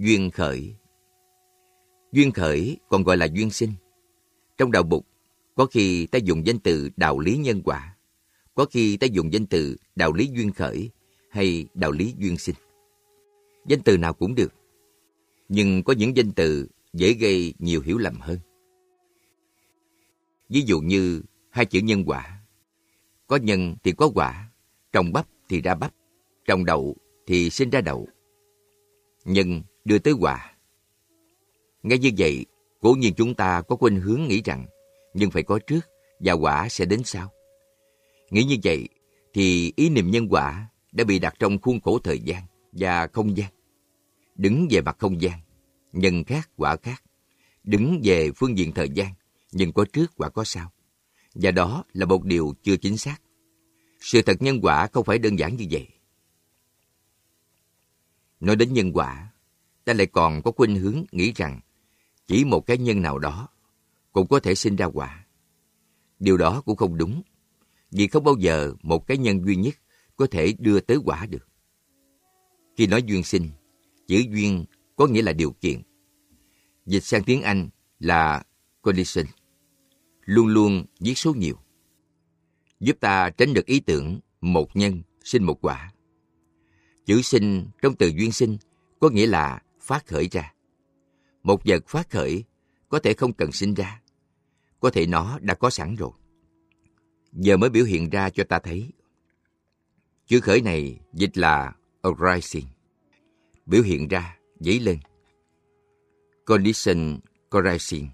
Duyên khởi Duyên khởi còn gọi là duyên sinh. Trong đạo bục, có khi ta dùng danh từ đạo lý nhân quả, có khi ta dùng danh từ đạo lý duyên khởi hay đạo lý duyên sinh. Danh từ nào cũng được, nhưng có những danh từ dễ gây nhiều hiểu lầm hơn. Ví dụ như hai chữ nhân quả. Có nhân thì có quả, trồng bắp thì ra bắp, trồng đậu thì sinh ra đậu. Nhân đưa tới quà. Ngay như vậy, cố nhiên chúng ta có khuynh hướng nghĩ rằng nhưng phải có trước và quả sẽ đến sau. Nghĩ như vậy thì ý niệm nhân quả đã bị đặt trong khuôn khổ thời gian và không gian. Đứng về mặt không gian, nhân khác quả khác. Đứng về phương diện thời gian, nhưng có trước quả có sau. Và đó là một điều chưa chính xác. Sự thật nhân quả không phải đơn giản như vậy. Nói đến nhân quả, ta lại còn có khuynh hướng nghĩ rằng chỉ một cái nhân nào đó cũng có thể sinh ra quả. Điều đó cũng không đúng, vì không bao giờ một cái nhân duy nhất có thể đưa tới quả được. Khi nói duyên sinh, chữ duyên có nghĩa là điều kiện. Dịch sang tiếng Anh là condition. Luôn luôn viết số nhiều. Giúp ta tránh được ý tưởng một nhân sinh một quả. Chữ sinh trong từ duyên sinh có nghĩa là phát khởi ra. Một vật phát khởi có thể không cần sinh ra. Có thể nó đã có sẵn rồi. Giờ mới biểu hiện ra cho ta thấy. Chữ khởi này dịch là arising. Biểu hiện ra, dấy lên. Condition arising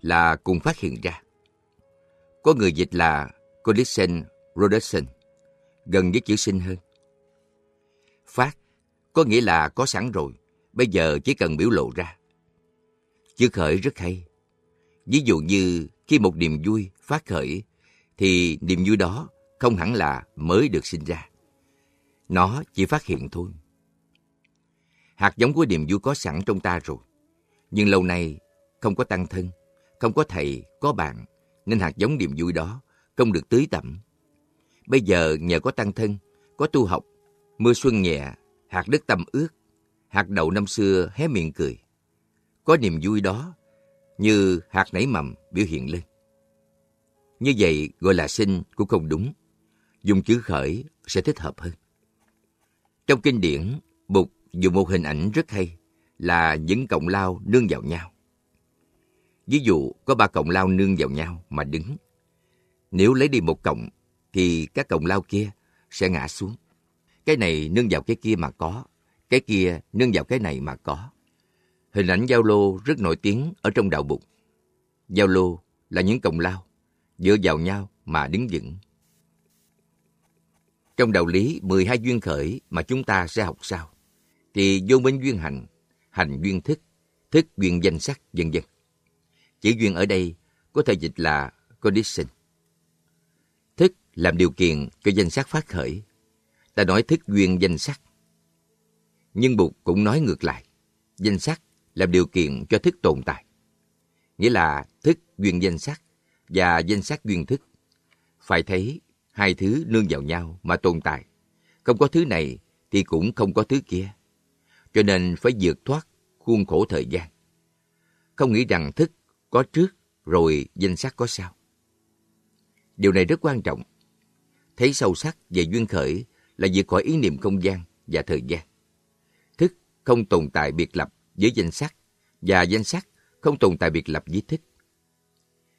là cùng phát hiện ra. Có người dịch là condition production, gần với chữ sinh hơn. Phát có nghĩa là có sẵn rồi, bây giờ chỉ cần biểu lộ ra. Chữ khởi rất hay. Ví dụ như khi một niềm vui phát khởi, thì niềm vui đó không hẳn là mới được sinh ra. Nó chỉ phát hiện thôi. Hạt giống của niềm vui có sẵn trong ta rồi. Nhưng lâu nay không có tăng thân, không có thầy, có bạn, nên hạt giống niềm vui đó không được tưới tẩm. Bây giờ nhờ có tăng thân, có tu học, mưa xuân nhẹ, hạt đất tâm ướt, hạt đậu năm xưa hé miệng cười. Có niềm vui đó, như hạt nảy mầm biểu hiện lên. Như vậy gọi là sinh cũng không đúng. Dùng chữ khởi sẽ thích hợp hơn. Trong kinh điển, Bụt dùng một hình ảnh rất hay là những cọng lao nương vào nhau. Ví dụ có ba cọng lao nương vào nhau mà đứng. Nếu lấy đi một cọng thì các cọng lao kia sẽ ngã xuống. Cái này nương vào cái kia mà có, cái kia nương vào cái này mà có. Hình ảnh giao lô rất nổi tiếng ở trong đạo bụng Giao lô là những còng lao dựa vào nhau mà đứng vững. Trong đạo lý 12 duyên khởi mà chúng ta sẽ học sau, thì vô minh duyên hành, hành duyên thức, thức duyên danh sắc, vân vân. Chữ duyên ở đây có thể dịch là condition. Thức làm điều kiện cho danh sắc phát khởi. Ta nói thức duyên danh sắc. Nhưng Bụt cũng nói ngược lại. Danh sắc làm điều kiện cho thức tồn tại. Nghĩa là thức duyên danh sắc và danh sắc duyên thức. Phải thấy hai thứ nương vào nhau mà tồn tại. Không có thứ này thì cũng không có thứ kia. Cho nên phải vượt thoát khuôn khổ thời gian. Không nghĩ rằng thức có trước rồi danh sắc có sau. Điều này rất quan trọng. Thấy sâu sắc về duyên khởi là vượt khỏi ý niệm không gian và thời gian. Không tồn tại biệt lập với danh sắc và danh sắc không tồn tại biệt lập với thức.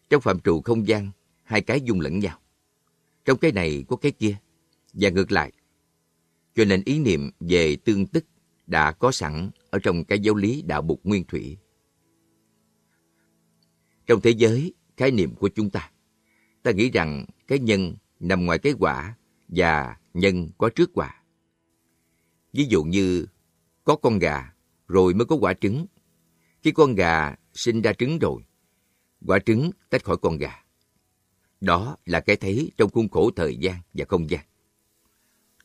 Trong phạm trụ không gian, hai cái dung lẫn nhau. Trong cái này có cái kia, và ngược lại. Cho nên ý niệm về tương tức đã có sẵn ở trong cái giáo lý đạo bục nguyên thủy. Trong thế giới, khái niệm của chúng ta, ta nghĩ rằng cái nhân nằm ngoài cái quả và nhân có trước quả. Ví dụ như có con gà rồi mới có quả trứng. Khi con gà sinh ra trứng rồi, quả trứng tách khỏi con gà. Đó là cái thấy trong khuôn khổ thời gian và không gian.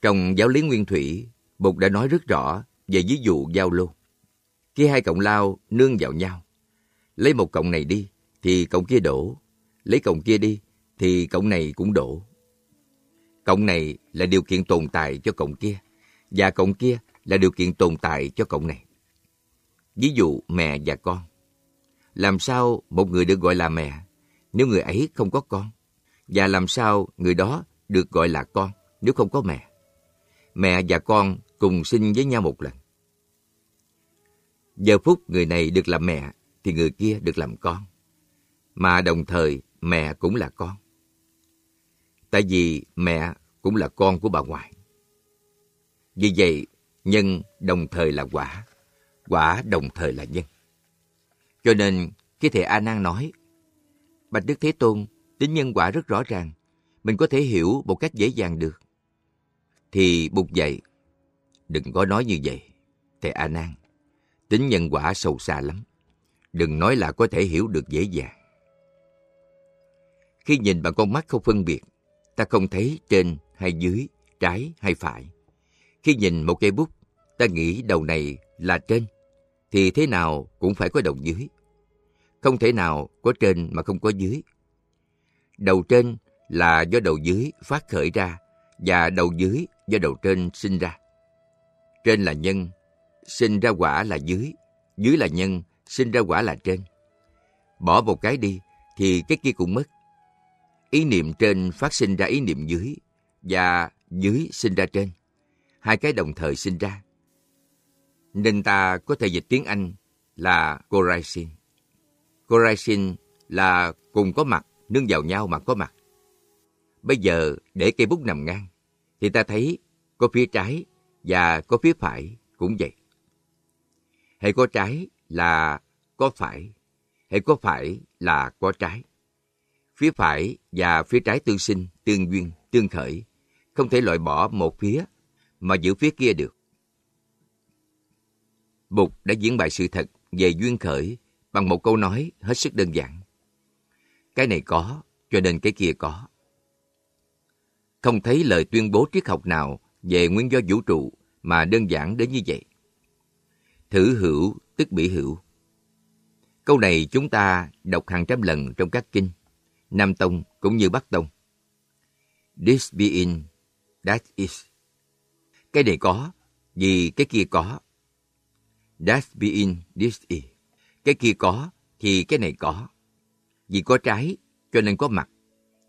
Trong giáo lý nguyên thủy, Bụt đã nói rất rõ về ví dụ giao lô. Khi hai cọng lao nương vào nhau, lấy một cọng này đi thì cọng kia đổ, lấy cọng kia đi thì cọng này cũng đổ. Cọng này là điều kiện tồn tại cho cọng kia, và cọng kia là điều kiện tồn tại cho cộng này. Ví dụ mẹ và con. Làm sao một người được gọi là mẹ nếu người ấy không có con? Và làm sao người đó được gọi là con nếu không có mẹ? Mẹ và con cùng sinh với nhau một lần. Giờ phút người này được làm mẹ thì người kia được làm con. Mà đồng thời mẹ cũng là con. Tại vì mẹ cũng là con của bà ngoại. Vì vậy, nhân đồng thời là quả, quả đồng thời là nhân. Cho nên, khi thầy A Nan nói, Bạch Đức Thế Tôn, tính nhân quả rất rõ ràng, mình có thể hiểu một cách dễ dàng được. Thì Bụt dạy, đừng có nói như vậy, thầy A Nan. Tính nhân quả sâu xa lắm, đừng nói là có thể hiểu được dễ dàng. Khi nhìn bằng con mắt không phân biệt, ta không thấy trên hay dưới, trái hay phải. Khi nhìn một cây bút, ta nghĩ đầu này là trên, thì thế nào cũng phải có đầu dưới. Không thể nào có trên mà không có dưới. Đầu trên là do đầu dưới phát khởi ra, và đầu dưới do đầu trên sinh ra. Trên là nhân, sinh ra quả là dưới, dưới là nhân, sinh ra quả là trên. Bỏ một cái đi, thì cái kia cũng mất. Ý niệm trên phát sinh ra ý niệm dưới, và dưới sinh ra trên. Hai cái đồng thời sinh ra. Nên ta có thể dịch tiếng Anh là correlation. Correlation là cùng có mặt, nương vào nhau mà có mặt. Bây giờ để cây bút nằm ngang, thì ta thấy có phía trái và có phía phải cũng vậy. Hệ có trái là có phải, hệ có phải là có trái. Phía phải và phía trái tương sinh, tương duyên, tương khởi, không thể loại bỏ một phía mà giữ phía kia được. Bụt đã diễn bày sự thật về duyên khởi bằng một câu nói hết sức đơn giản. Cái này có, cho nên cái kia có. Không thấy lời tuyên bố triết học nào về nguyên do vũ trụ mà đơn giản đến như vậy. Thử hữu tức bị hữu. Câu này chúng ta đọc hàng trăm lần trong các kinh, Nam Tông cũng như Bắc Tông. This being, that is. Cái này có, vì cái kia có. That being, this is. Cái kia có, thì cái này có. Vì có trái, cho nên có mặt.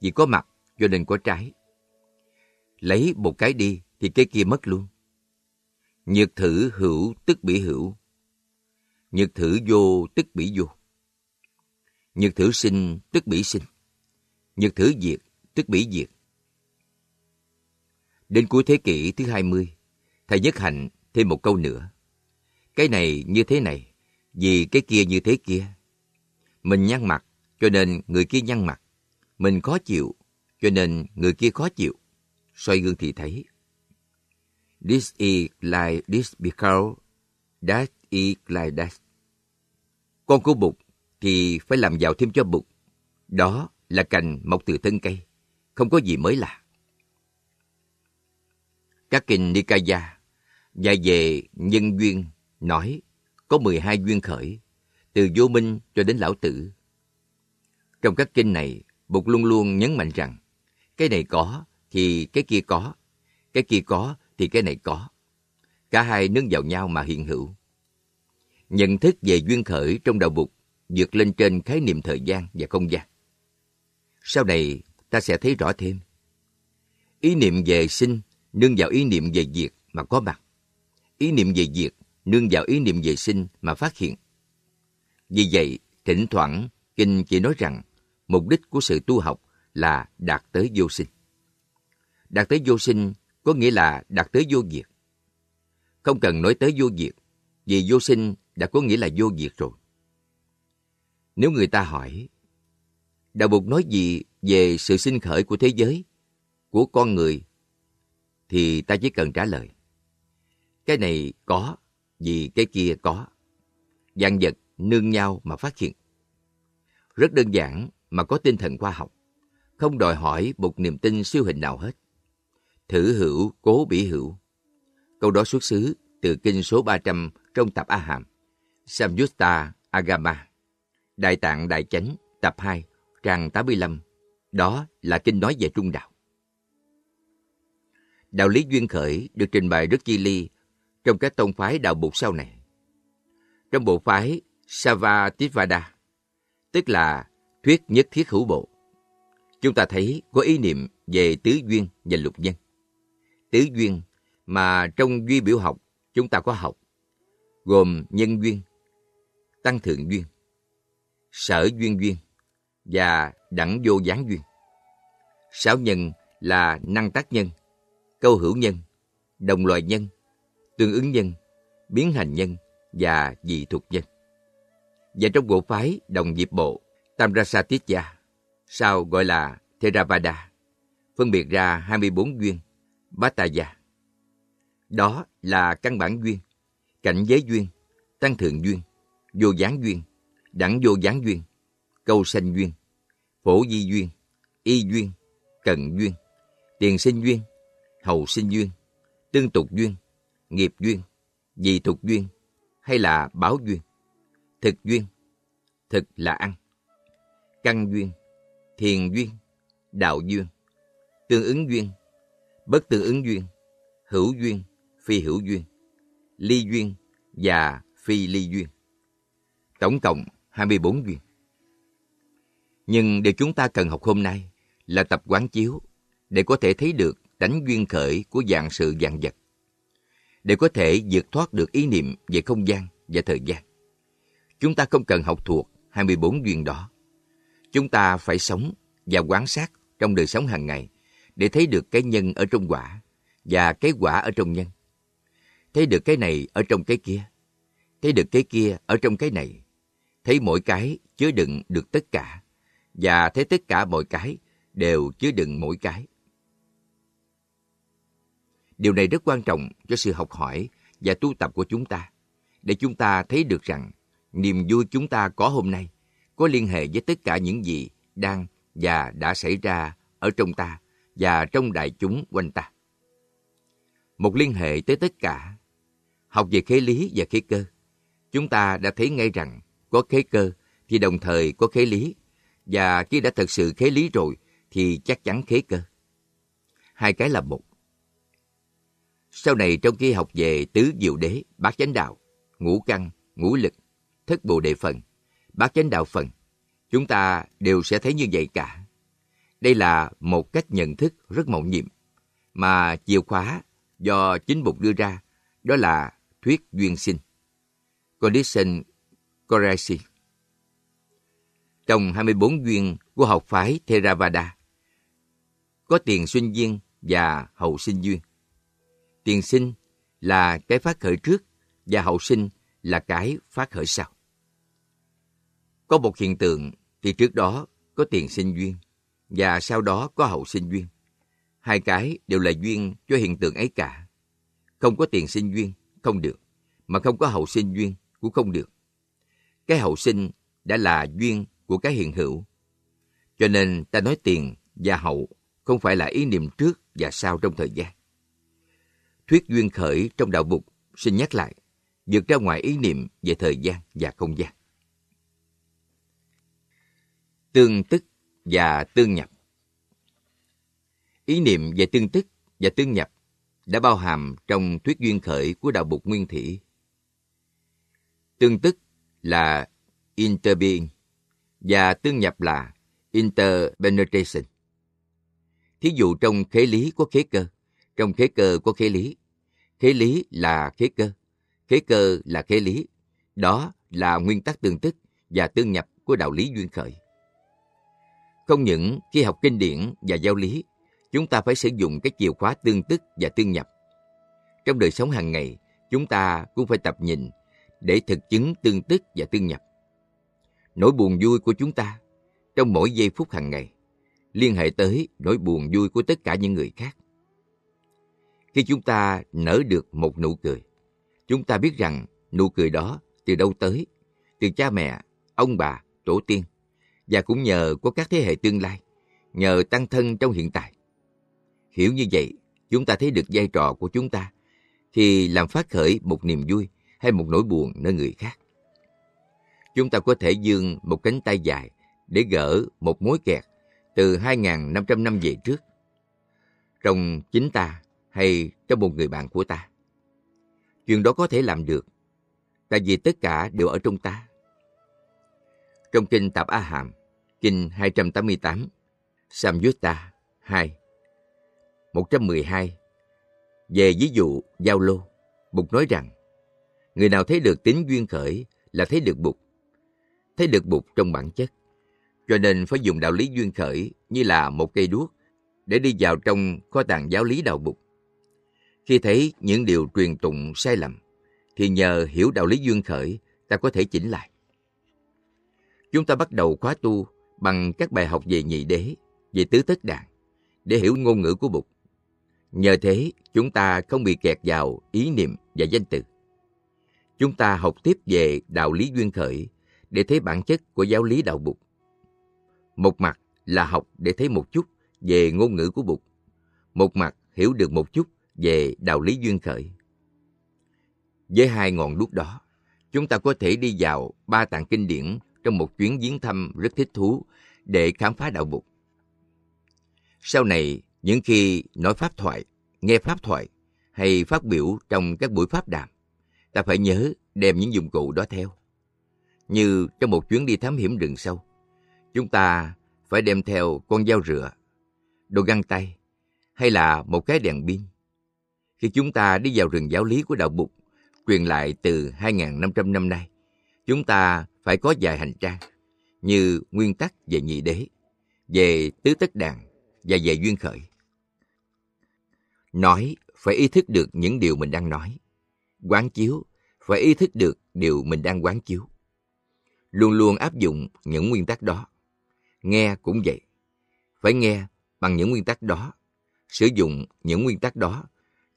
Vì có mặt, cho nên có trái. Lấy một cái đi, thì cái kia mất luôn. Nhược thử hữu tức bị hữu. Nhược thử vô tức bị vô. Nhược thử sinh tức bị sinh. Nhược thử diệt tức bị diệt. Đến cuối thế kỷ thứ 20, Thầy Nhất Hạnh thêm một câu nữa. Cái này như thế này, vì cái kia như thế kia. Mình nhăn mặt, cho nên người kia nhăn mặt. Mình khó chịu, cho nên người kia khó chịu. Xoay gương thì thấy. This is like this because that is like that. Con của bụt thì phải làm giàu thêm cho bụt. Đó là cành mọc từ thân cây, không có gì mới lạ. Các kinh Nikaya và về nhân duyên nói có 12 duyên khởi, từ vô minh cho đến lão tử. Trong các kinh này, Bụt luôn luôn nhấn mạnh rằng cái này có thì cái kia có, cái kia có thì cái này có. Cả hai nương vào nhau mà hiện hữu. Nhận thức về duyên khởi trong đầu Bụt vượt lên trên khái niệm thời gian và không gian. Sau này, ta sẽ thấy rõ thêm. Ý niệm về sinh nương vào ý niệm về diệt mà có mặt. Ý niệm về diệt nương vào ý niệm về sinh mà phát hiện. Vì vậy, thỉnh thoảng, Kinh chỉ nói rằng mục đích của sự tu học là đạt tới vô sinh. Đạt tới vô sinh có nghĩa là đạt tới vô diệt. Không cần nói tới vô diệt, vì vô sinh đã có nghĩa là vô diệt rồi. Nếu người ta hỏi, Đạo Bụt nói gì về sự sinh khởi của thế giới, của con người, thì ta chỉ cần trả lời. Cái này có, vì cái kia có. Dạng vật nương nhau mà phát hiện. Rất đơn giản mà có tinh thần khoa học, không đòi hỏi một niềm tin siêu hình nào hết. Thử hữu, cố bỉ hữu. Câu đó xuất xứ từ kinh số 300 trong tập A Hàm, Samyutta Agama, Đại tạng Đại Chánh, tập 2, trang 85. Đó là kinh nói về trung đạo. Đạo lý duyên khởi được trình bày rất chi ly trong các tông phái đạo Bụt sau này. trong bộ phái Savativada, tức là thuyết nhất thiết hữu bộ. Chúng ta thấy có ý niệm về tứ duyên và lục nhân. Tứ duyên mà trong duy biểu học chúng ta có học, gồm nhân duyên, tăng thượng duyên, sở duyên duyên và đẳng vô gián duyên. Sáu nhân là năng tác nhân, câu hữu nhân, đồng loài nhân, tương ứng nhân, biến hành nhân và dị thuộc nhân. Và trong bộ phái đồng diệp bộ Tamrasatitya, sau gọi là Theravada, phân biệt ra 24 duyên, Bhattaya. Đó là căn bản duyên, cảnh giới duyên, tăng thượng duyên, vô gián duyên, đẳng vô gián duyên, câu sanh duyên, phổ di duyên, y duyên, cận duyên, tiền sinh duyên, hậu sinh duyên, tương tục duyên, nghiệp duyên, dị tục duyên hay là báo duyên. Thực duyên, thực là ăn. Căn duyên, thiền duyên, đạo duyên, tương ứng duyên, bất tương ứng duyên, hữu duyên, phi hữu duyên, ly duyên và phi ly duyên. Tổng cộng 24 duyên. Nhưng điều chúng ta cần học hôm nay là tập quán chiếu để có thể thấy được tánh duyên khởi của dạng sự dạng vật. Để có thể vượt thoát được ý niệm về không gian và thời gian. Chúng ta không cần học thuộc 24 duyên đó. Chúng ta phải sống và quan sát trong đời sống hàng ngày để thấy được cái nhân ở trong quả và cái quả ở trong nhân. Thấy được cái này ở trong cái kia. Thấy được cái kia ở trong cái này. Thấy mỗi cái chứa đựng được tất cả và thấy tất cả mọi cái đều chứa đựng mỗi cái. Điều này rất quan trọng cho sự học hỏi và tu tập của chúng ta, để chúng ta thấy được rằng niềm vui chúng ta có hôm nay có liên hệ với tất cả những gì đang và đã xảy ra ở trong ta và trong đại chúng quanh ta. Một liên hệ tới tất cả. Học về khế lý và khế cơ, chúng ta đã thấy ngay rằng có khế cơ thì đồng thời có khế lý, và khi đã thật sự khế lý rồi thì chắc chắn khế cơ. Hai cái là một. Sau này trong khi học về tứ diệu đế, bát chánh đạo, ngũ căn, ngũ lực, thất bồ đề phần, bát chánh đạo phần, chúng ta đều sẽ thấy như vậy cả. Đây là một cách nhận thức rất mộng nhiệm, mà chìa khóa do chính Bụt đưa ra, đó là thuyết duyên sinh. Condition correction. Trong 24 duyên của học phái Theravada, có tiền sinh duyên và hậu sinh duyên. Tiền sinh là cái phát khởi trước và hậu sinh là cái phát khởi sau. Có một hiện tượng thì trước đó có tiền sinh duyên và sau đó có hậu sinh duyên. Hai cái đều là duyên cho hiện tượng ấy cả. Không có tiền sinh duyên, không được. Mà không có hậu sinh duyên, cũng không được. Cái hậu sinh đã là duyên của cái hiện hữu. Cho nên ta nói tiền và hậu không phải là ý niệm trước và sau trong thời gian. Thuyết duyên khởi trong đạo bục xin nhắc lại, vượt ra ngoài ý niệm về thời gian và không gian. Tương tức và tương nhập Ý niệm về tương tức và tương nhập đã bao hàm trong thuyết duyên khởi của đạo bục Nguyên Thủy. Tương tức là interbeing và tương nhập là interpenetration. Thí dụ trong khế lý có khế cơ, trong khế cơ có khế lý. Khế lý là khế cơ, khế cơ là khế lý. Đó là nguyên tắc tương tức và tương nhập của đạo lý duyên khởi. Không những khi học kinh điển và giáo lý, chúng ta phải sử dụng cái chìa khóa tương tức và tương nhập. Trong đời sống hàng ngày, chúng ta cũng phải tập nhìn để thực chứng tương tức và tương nhập. Nỗi buồn vui của chúng ta trong mỗi giây phút hàng ngày liên hệ tới nỗi buồn vui của tất cả những người khác. Khi chúng ta nở được một nụ cười, chúng ta biết rằng nụ cười đó từ đâu tới, từ cha mẹ, ông bà, tổ tiên, và cũng nhờ có các thế hệ tương lai, nhờ tăng thân trong hiện tại. Hiểu như vậy, chúng ta thấy được vai trò của chúng ta khi làm phát khởi một niềm vui hay một nỗi buồn nơi người khác. Chúng ta có thể dương một cánh tay dài để gỡ một mối kẹt từ 2.500 năm về trước trong chính ta hay cho một người bạn của ta. Chuyện đó có thể làm được. tại vì tất cả đều ở trong ta. Trong kinh Tạp A Hàm, kinh 288, Samyutta 2, 112, về ví dụ giao lô, Bụt nói rằng, người nào thấy được tính duyên khởi là thấy được Bụt, thấy được Bụt trong bản chất. Cho nên phải dùng đạo lý duyên khởi như là một cây đuốc để đi vào trong kho tàng giáo lý đạo Bụt. Khi thấy những điều truyền tụng sai lầm, thì nhờ hiểu đạo lý duyên khởi, ta có thể chỉnh lại. Chúng ta bắt đầu khóa tu bằng các bài học về nhị đế, về tứ tất đàn, để hiểu ngôn ngữ của Bụt. Nhờ thế, chúng ta không bị kẹt vào ý niệm và danh từ. Chúng ta học tiếp về đạo lý duyên khởi để thấy bản chất của giáo lý đạo Bụt. Một mặt là học để thấy một chút về ngôn ngữ của Bụt. Một mặt hiểu được một chút về đạo lý duyên khởi. Với hai ngọn đuốc đó, chúng ta có thể đi vào ba tạng kinh điển trong một chuyến viếng thăm rất thích thú để khám phá đạo Bụt. Sau này, những khi nói pháp thoại, nghe pháp thoại hay phát biểu trong các buổi pháp đàm, ta phải nhớ đem những dụng cụ đó theo. Như trong một chuyến đi thám hiểm rừng sâu, chúng ta phải đem theo con dao rửa, đồ găng tay hay là một cái đèn pin. Khi chúng ta đi vào rừng giáo lý của đạo Bụt, truyền lại từ 2.500 năm nay, chúng ta phải có vài hành trang như nguyên tắc về nhị đế, về tứ tất đàn và về duyên khởi. Nói phải ý thức được những điều mình đang nói. Quán chiếu phải ý thức được điều mình đang quán chiếu. Luôn luôn áp dụng những nguyên tắc đó. Nghe cũng vậy. Phải nghe bằng những nguyên tắc đó. Sử dụng những nguyên tắc đó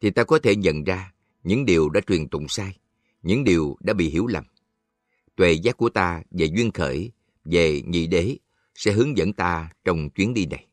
thì ta có thể nhận ra những điều đã truyền tụng sai, những điều đã bị hiểu lầm. Tuệ giác của ta về duyên khởi, về nhị đế sẽ hướng dẫn ta trong chuyến đi này.